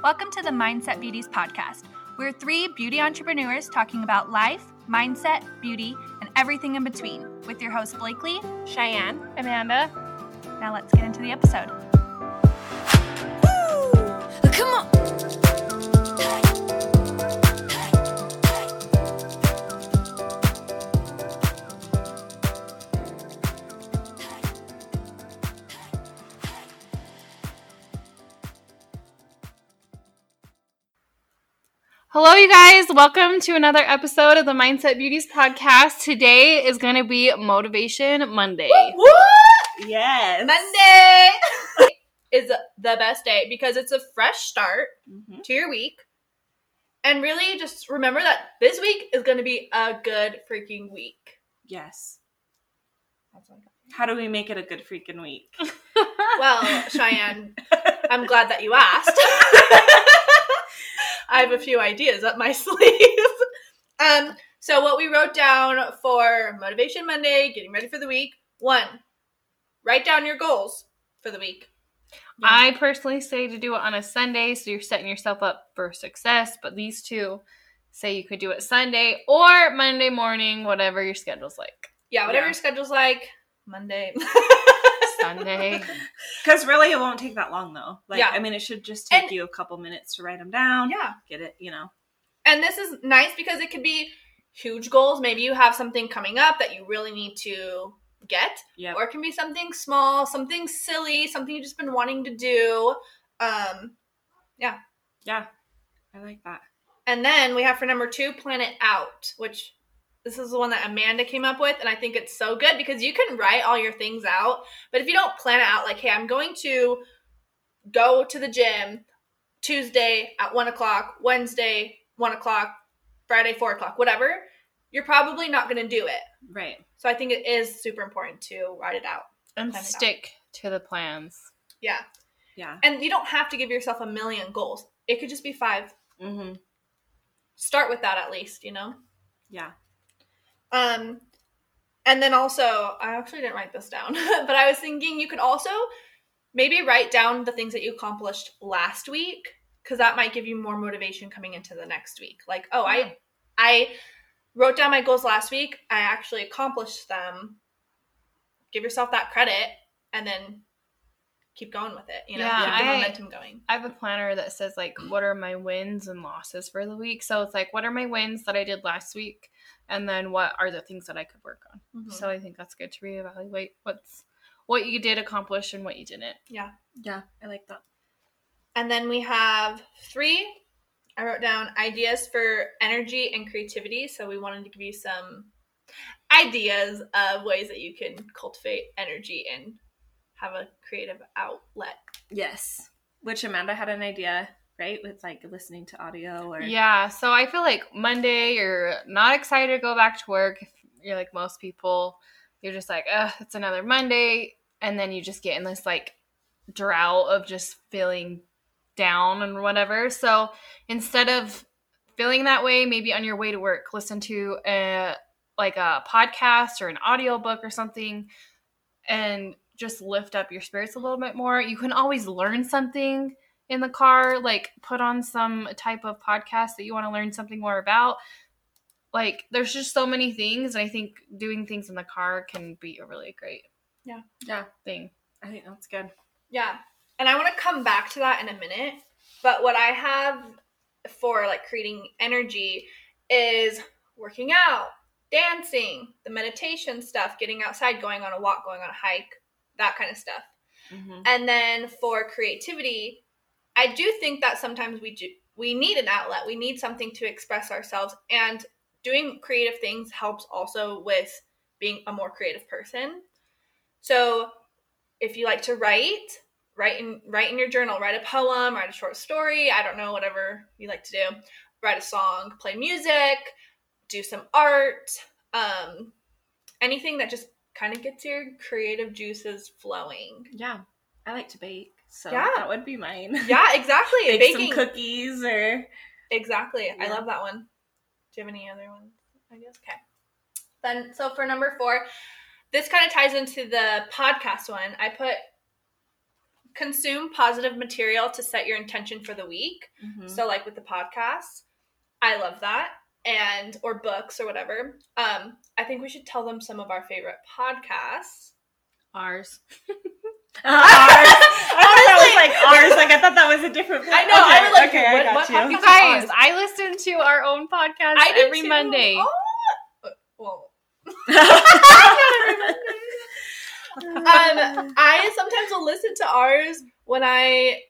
Welcome to the Mindset Beauties podcast. We're three beauty entrepreneurs talking about life, mindset, beauty, and everything in between with your hosts Blakely, Cheyenne. Amanda. Now let's get into the episode. Hello, you guys. Welcome to another episode of the Mindset Beauties podcast. Today is going to be Motivation Monday. Yes. Monday is the best day because it's a fresh start Mhm. to your week. And really just remember that this week is going to be a good freaking week. Yes. That's all I got. How do we make it a good freaking week? Well, Cheyenne, I'm glad that you asked. I have a few ideas up my sleeve. um, so what we wrote down for Motivation Monday, getting ready for the week. One, write down your goals for the week. I personally say to do it on a Sunday, so you're setting yourself up for success. But these two say you could do it Sunday or Monday morning, whatever your schedule's like. Yeah, whatever Yeah. your schedule's like. Monday. Sunday. Because really, it won't take that long, though. Like, Yeah. I mean, it should just take And- you a couple minutes to write them down. yeah. Get it, you know. And this is nice because it could be huge goals. Maybe you have something coming up that you really need to get, Yeah. or it can be something small, something silly, something you've just been wanting to do. Um, yeah. Yeah. I like that. and then we have for number two, plan it out, which this is the one that Amanda came up with, and I think it's so good because you can write all your things out, but if you don't plan it out, like, hey, I'm going to go to the gym Tuesday at one o'clock, Wednesday one o'clock, Friday four o'clock, whatever, you're probably not going to do it. Right. So I think it is super important to write it out. and it out. stick to the plans. Yeah. Yeah. And you don't have to give yourself a million goals. It could just be five. Mm-hmm. Start with that at least, you know? Yeah. Um and then also, I actually didn't write this down, but I was thinking you could also maybe write down the things that you accomplished last week cuz that might give you more motivation coming into the next week. Like, oh, I I wrote down my goals last week. I actually accomplished them. Give yourself that credit and then keep going with it, you know? Yeah, keep the I- momentum going. I have a planner that says like what are my wins and losses for the week. So it's like what are my wins that I did last week and then what are the things that I could work on. Mhm. So I think that's good to reevaluate what's what you did accomplish and what you didn't. yeah. Yeah. I like that. And then we have three. I wrote down ideas for energy and creativity. So we wanted to give you some ideas of ways that you can cultivate energy and have a creative outlet. Yes. Which Amanda had an idea, right? With like listening to audio or. Yeah, so I feel like Monday you're not excited to go back to work. If you're like most people, you're just like, ugh, it's another Monday. And then you just get in this like drought of just feeling down and whatever. So instead of feeling that way, maybe on your way to work, listen to a like a podcast or an audiobook or something and just lift up your spirits a little bit more. You can always learn something in the car, like put on some type of podcast that you want to learn something more about. Like there's just so many things and I think doing things in the car can be a really great Yeah. Yeah. thing. I think that's good. Yeah. And I want to come back to that in a minute. But what I have for like creating energy is working out, dancing, the meditation stuff, getting outside, going on a walk, going on a hike, that kind of stuff. Mm-hmm. And then for creativity, I do think that sometimes we do we need an outlet. We need something to express ourselves and doing creative things helps also with being a more creative person. So, if you like to write, write in write in your journal, write a poem, write a short story, I don't know whatever you like to do. Write a song, play music, do some art, um anything that just kind of gets your creative juices flowing. Yeah. I like to bake. So Yeah. that would be mine. Yeah, exactly. Bake Baking. some cookies or. Exactly. I love that one. Do you have any other ones? I guess. Okay. Then, so for number four, this kind of ties into the podcast one. I put consume positive material to set your intention for the week. Mhm. So like with the podcast, I love that. And or books or whatever. Um, I think we should tell them some of our favorite podcasts. Ours. ours. I thought that was like ours. Like I thought that was a different. I know, I would like okay, to- I got what you. You guys. I listen to our own podcast I every too. Monday. Oh, well. um, I sometimes will listen to ours when I.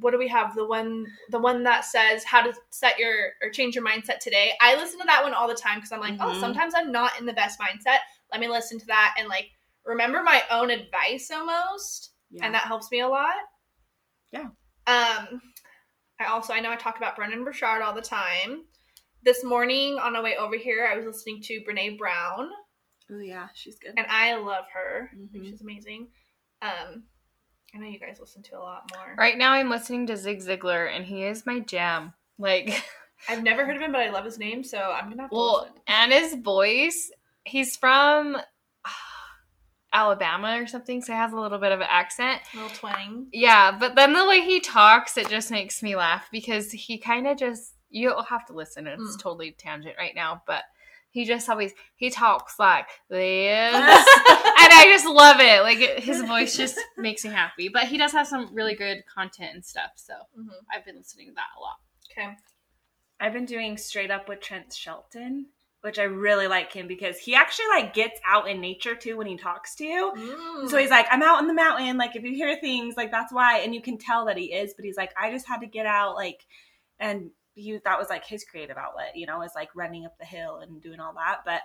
What do we have? The one, the one that says how to set your or change your mindset today. I listen to that one all the time because I'm like, oh, Mhm. sometimes I'm not in the best mindset. Let me listen to that and like remember my own advice almost, Yeah. and that helps me a lot. Yeah. Um, I also I know I talk about Brendon Burchard all the time. This morning on our way over here, I was listening to Brene Brown Oh yeah, she's good. and I love her. I think Mhm. She's amazing. Um, I know you guys listen to a lot more. Right now, I'm listening to Zig Ziglar, and he is my jam. Like, I've never heard of him, but I love his name, so I'm gonna have to well, listen. and his voice, he's from Alabama or something, so he has a little bit of an accent. little twang. Yeah, but then the way he talks, it just makes me laugh because he kind of just you'll have to listen. It's Mm. totally tangent right now, but he just always he talks like this, and I just love it. Like it, his voice just makes me happy. But he does have some really good content and stuff, so Mhm. I've been listening to that a lot. Okay. I've been doing straight up with Trent Shelton, which I really like him because he actually like gets out in nature too when he talks to you. Mm. So he's like, I'm out in the mountain. Like, if you hear things, like, that's why. And you can tell that he is, but he's like, I just had to get out. Like, and he, that was like his creative outlet, you know, is like running up the hill and doing all that. But,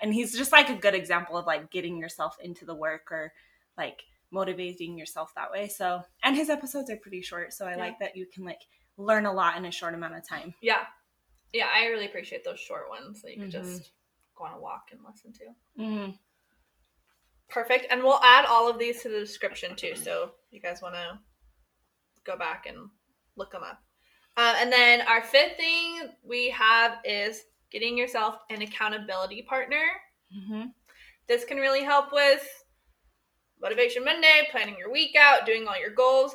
and he's just like a good example of like getting yourself into the work or like motivating yourself that way. So, and his episodes are pretty short. So I Yeah. like that you can like learn a lot in a short amount of time. yeah, yeah. I really appreciate those short ones that you can Mhm. just go on a walk and listen to. Mm. Perfect. And we'll add all of these to the description too. So you guys want to go back and look them up. Uh, and then our fifth thing we have is getting yourself an accountability partner. hmm This can really help with Motivation Monday, planning your week out, doing all your goals.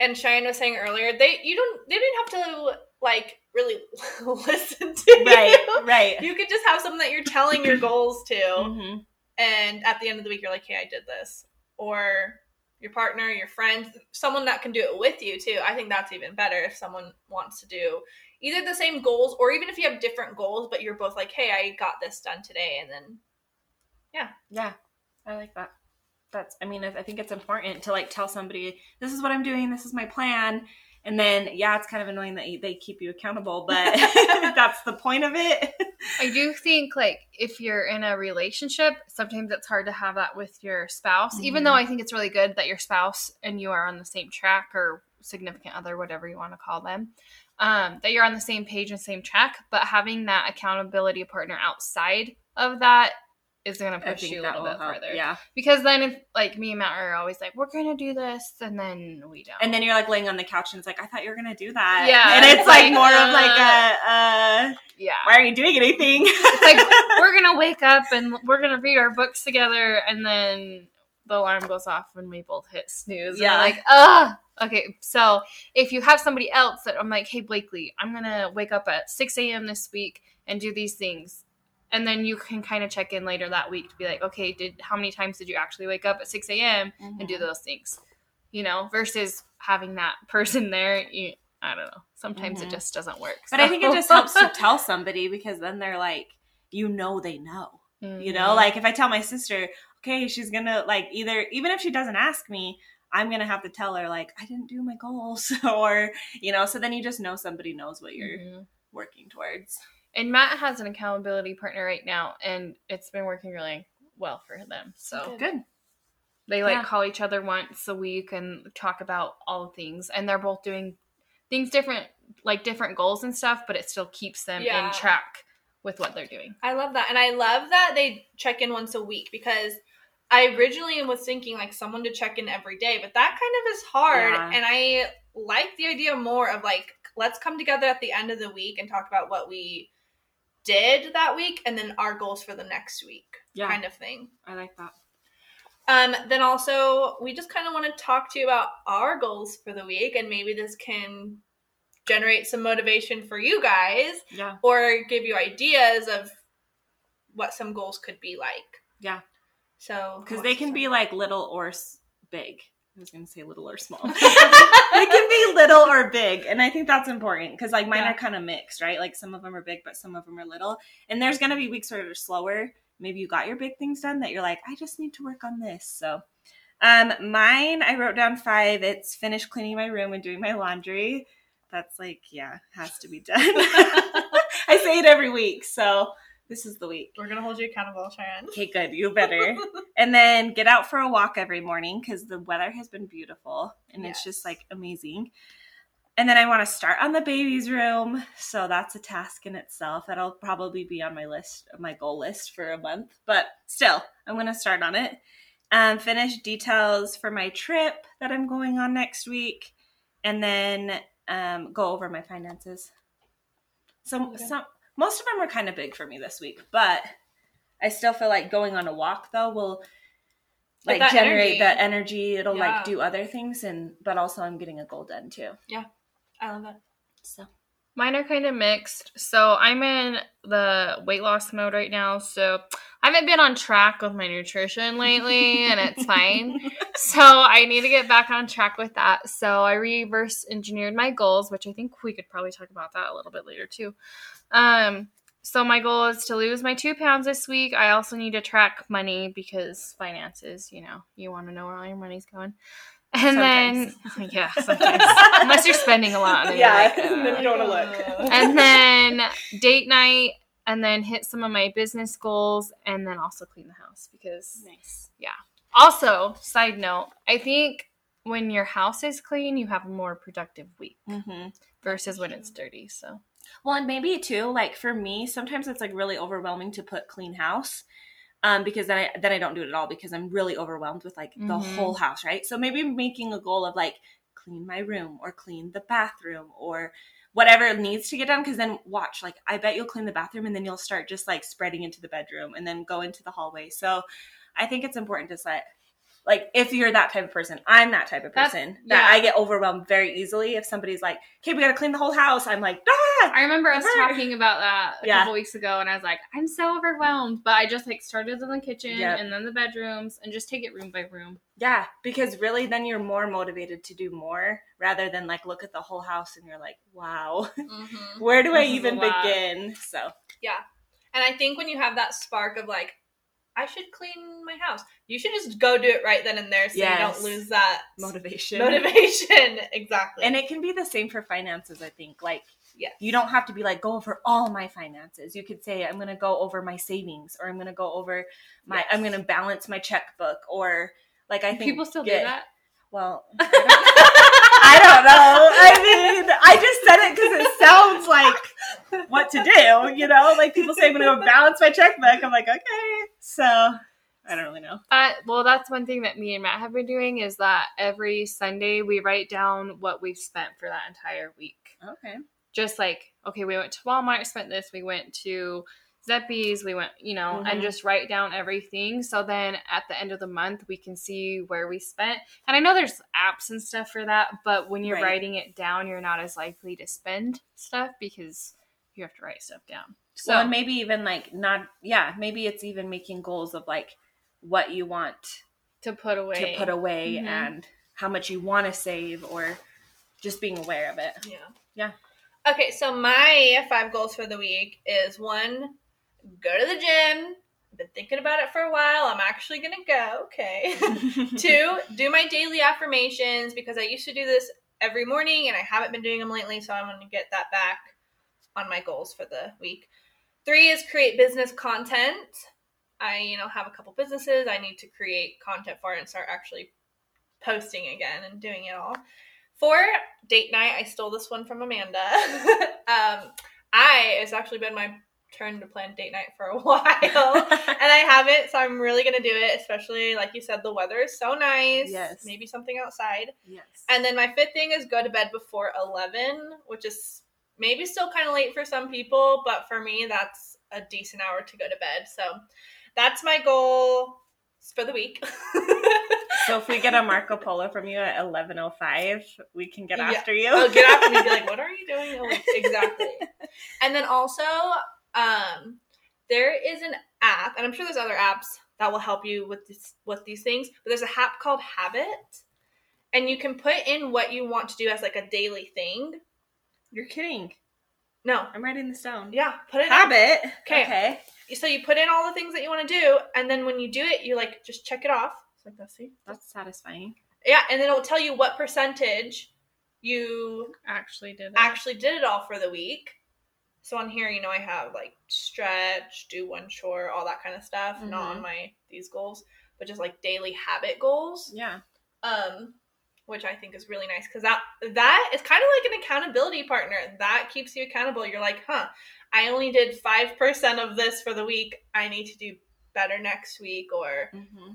And Cheyenne was saying earlier, they you don't they didn't have to like really listen to Right, you. right. You could just have someone that you're telling your goals to hmm and at the end of the week you're like hey i did this or your partner your friends someone that can do it with you too i think that's even better if someone wants to do either the same goals or even if you have different goals but you're both like hey i got this done today and then Yeah, Yeah. I like that. That's, I mean, I think it's important to like tell somebody, this is what I'm doing, this is my plan. And then, yeah, it's kind of annoying that you, they keep you accountable, but that's the point of it. I do think like if you're in a relationship, sometimes it's hard to have that with your spouse. Even Mhm. though I think it's really good that your spouse and you are on the same track or significant other, whatever you want to call them, um, that you're on the same page and same track. But having that accountability partner outside of that is going to push you a little bit help, further. Yeah. Because then if like me and Matt are always like, we're going to do this, and then we don't. And then you're like laying on the couch and it's like, I thought you were going to do that. Yeah, And it's, like, like, more of like a, uh, yeah. why are you doing anything? it's like we're gonna wake up and we're gonna read our books together and then the alarm goes off when we both hit snooze yeah like ah okay so if you have somebody else that i'm like hey blakely i'm gonna wake up at 6 a.m this week and do these things and then you can kind of check in later that week to be like okay did how many times did you actually wake up at 6 a.m and do those things you know versus having that person there you i don't know sometimes Mhm. it just doesn't work But I think it just helps to tell somebody because then they're like, you know, they know. You Mm-hmm. know, like if I tell my sister, okay, she's gonna like either even if she doesn't ask me, I'm gonna have to tell her like I didn't do my goals or you know. So then you just know somebody knows what you're Mhm. working towards. And Matt has an accountability partner right now, and it's been working really well for them. So Good. they like Yeah. call each other once a week and talk about all things, and they're both doing things different, like different goals and stuff, but it still keeps them Yeah. in track with what they're doing. I love that. And I love that they check in once a week because I originally was thinking like someone to check in every day, but that kind of is hard. Yeah. And I like the idea more of like, let's come together at the end of the week and talk about what we did that week and then our goals for the next week Yeah. kind of thing. I like that. Um, then also, we just kind of want to talk to you about our goals for the week, and maybe this can generate some motivation for you guys, Yeah. or give you ideas of what some goals could be like. Yeah. So, Because they can be like little or big. I was going to say little or small. it can be little or big. And I think that's important because like mine Yeah. are kind of mixed, right? Like some of them are big, but some of them are little. And there's going to be weeks where they're slower. Maybe you got your big things done that you're like, I just need to work on this. So, um, mine, I wrote down five. It's finish cleaning my room and doing my laundry. That's like, yeah, has to be done. I say it every week. So this is the week. We're gonna hold you accountable, Sharon. Okay, good. You better. and then get out for a walk every morning because the weather has been beautiful and it's just like amazing. And then I want to start on the baby's room. So that's a task in itself. That'll probably be on my list, my goal list for a month. But still, I'm going to start on it. Um, finish details for my trip that I'm going on next week. And then um, go over my finances. So Okay. some most of them were kind of big for me this week, but I still feel like going on a walk though will Like that generate energy. that energy. It'll Yeah. like do other things and but also I'm getting a goal done too. Yeah. I love that. So Mine are kind of mixed. So I'm in the weight loss mode right now. So I haven't been on track with my nutrition lately, and it's fine. So I need to get back on track with that. So I reverse engineered my goals, which I think we could probably talk about that a little bit later too. Um, so my goal is to lose my two pounds this week. I also need to track money because finances, you know, you want to know where all your money's going. And then, yeah, sometimes. unless you're spending a lot. then Yeah, like, and then you don't wanna look. and then date night, and then hit some of my business goals, and then also clean the house because nice. yeah. also, side note, I think when your house is clean, you have a more productive week Mm-hmm. versus when it's dirty. So, Well, and maybe too, like for me, sometimes it's like really overwhelming to put clean house. Um, because then I then I don't do it at all because I'm really overwhelmed with like the Mhm. whole house, right? So maybe making a goal of like clean my room or clean the bathroom or whatever needs to get done. Because then watch, like I bet you'll clean the bathroom and then you'll start just like spreading into the bedroom and then go into the hallway. So I think it's important to set like if you're that type of person, I'm that type of That's- person that yeah. I get overwhelmed very easily. If somebody's like, "Okay, we gotta clean the whole house," I'm like, "Ah!" I remember us Sure. talking about that a Yeah. couple weeks ago, and I was like, I'm so overwhelmed. But I just like started in the kitchen Yep. and then the bedrooms and just take it room by room. Yeah, because really then you're more motivated to do more rather than like look at the whole house and you're like, wow, Mhm. where do I This is a even begin? So, yeah And I think when you have that spark of like, I should clean my house, you should just go do it right then and there so you don't lose that motivation. motivation. exactly. And it can be the same for finances, I think. Like, yeah. you don't have to be like, go over all my finances. You could say, I'm going to go over my savings or I'm going to go over my, Yes. I'm going to balance my checkbook or like, I think People still get- do that. Well, I don't know. I mean, I just said it because it sounds like what to do, you know? Like people say, I'm going to go balance my checkbook. I'm like, okay. So I don't really know. Uh, well, that's one thing that me and Matt have been doing is that every Sunday we write down what we've spent for that entire week. Okay. Just like, okay, we went to Walmart, spent this. We went to Zeppies, we went, you know, and Mhm. just write down everything. So then at the end of the month, we can see where we spent. And I know there's apps and stuff for that, but when you're Right. writing it down, you're not as likely to spend stuff because you have to write stuff down. So So, and maybe even like not, yeah, maybe it's even making goals of like what you want to put away. to put away Mhm. and how much you want to save or just being aware of it. yeah. Yeah. Okay, so my five goals for the week is one, go to the gym. I've been thinking about it for a while. I'm actually gonna go. Okay. Two, do my daily affirmations because I used to do this every morning and I haven't been doing them lately, so I'm gonna get that back on my goals for the week. Three is create business content. I, you know, have a couple businesses I need to create content for and start actually posting again and doing it all. Four, date night. I stole this one from Amanda. um, I it's actually been my turn to plan date night for a while, and I haven't, so I'm really gonna do it. Especially like you said, the weather is so nice. Yes. maybe something outside. yes. And then my fifth thing is go to bed before eleven, which is maybe still kind of late for some people, but for me that's a decent hour to go to bed. So that's my goal. for the week. So if we get a Marco Polo from you at eleven oh five, we can get Yeah. after you. I'll get after me be like, what are you doing? Like, exactly. And then also, um, there is an app, and I'm sure there's other apps that will help you with this with these things, but there's a app called Habit. And you can put in what you want to do as like a daily thing. You're kidding. No. I'm writing this down. Yeah, put it in. Habit. Okay. Okay. So you put in all the things that you want to do, and then when you do it, you like just check it off. It's like that, see? That's satisfying. Yeah, and then it'll tell you what percentage you Actually, did it. actually did it all for the week. So on here, you know, I have like stretch, do one chore, all that kind of stuff. Not Mhm. on my these goals, but just like daily habit goals. Yeah. Um, which I think is really nice because that that is kind of like an accountability partner. That keeps you accountable. You're like, huh, I only did five percent of this for the week. I need to do better next week or hmm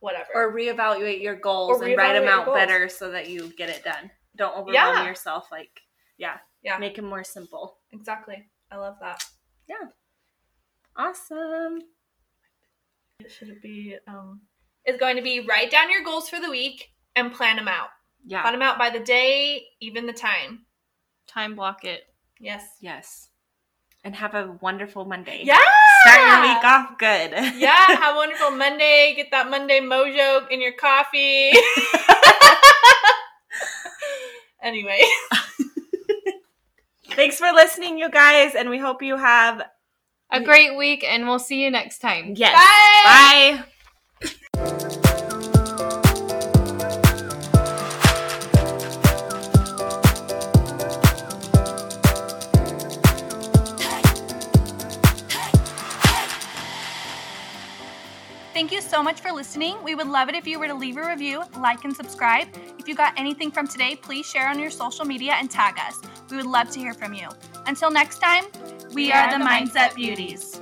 whatever. Or reevaluate your goals and write them out better so that you get it done. Don't overwhelm Yeah. yourself. Like, yeah, Yeah. make them more simple. Exactly. I love that. Yeah. Awesome. It should it be um is going to be write down your goals for the week and plan them out. Yeah. Plan them out by the day, even the time. Time block it. Yes. Yes. And have a wonderful Monday. Yeah. Start your week off good. yeah. Have a wonderful Monday. Get that Monday mojo in your coffee. anyway. Thanks for listening, you guys, and we hope you have A great week, and we'll see you next time. yes. Bye. Bye. Thank you so much for listening. We would love it if you were to leave a review, like, and subscribe. If you got anything from today, please share on your social media and tag us. We would love to hear from you. Until next time, we, are, the Mindset Beauties.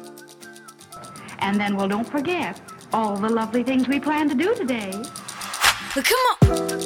And then, well, don't forget all the lovely things we plan to do today. Come on.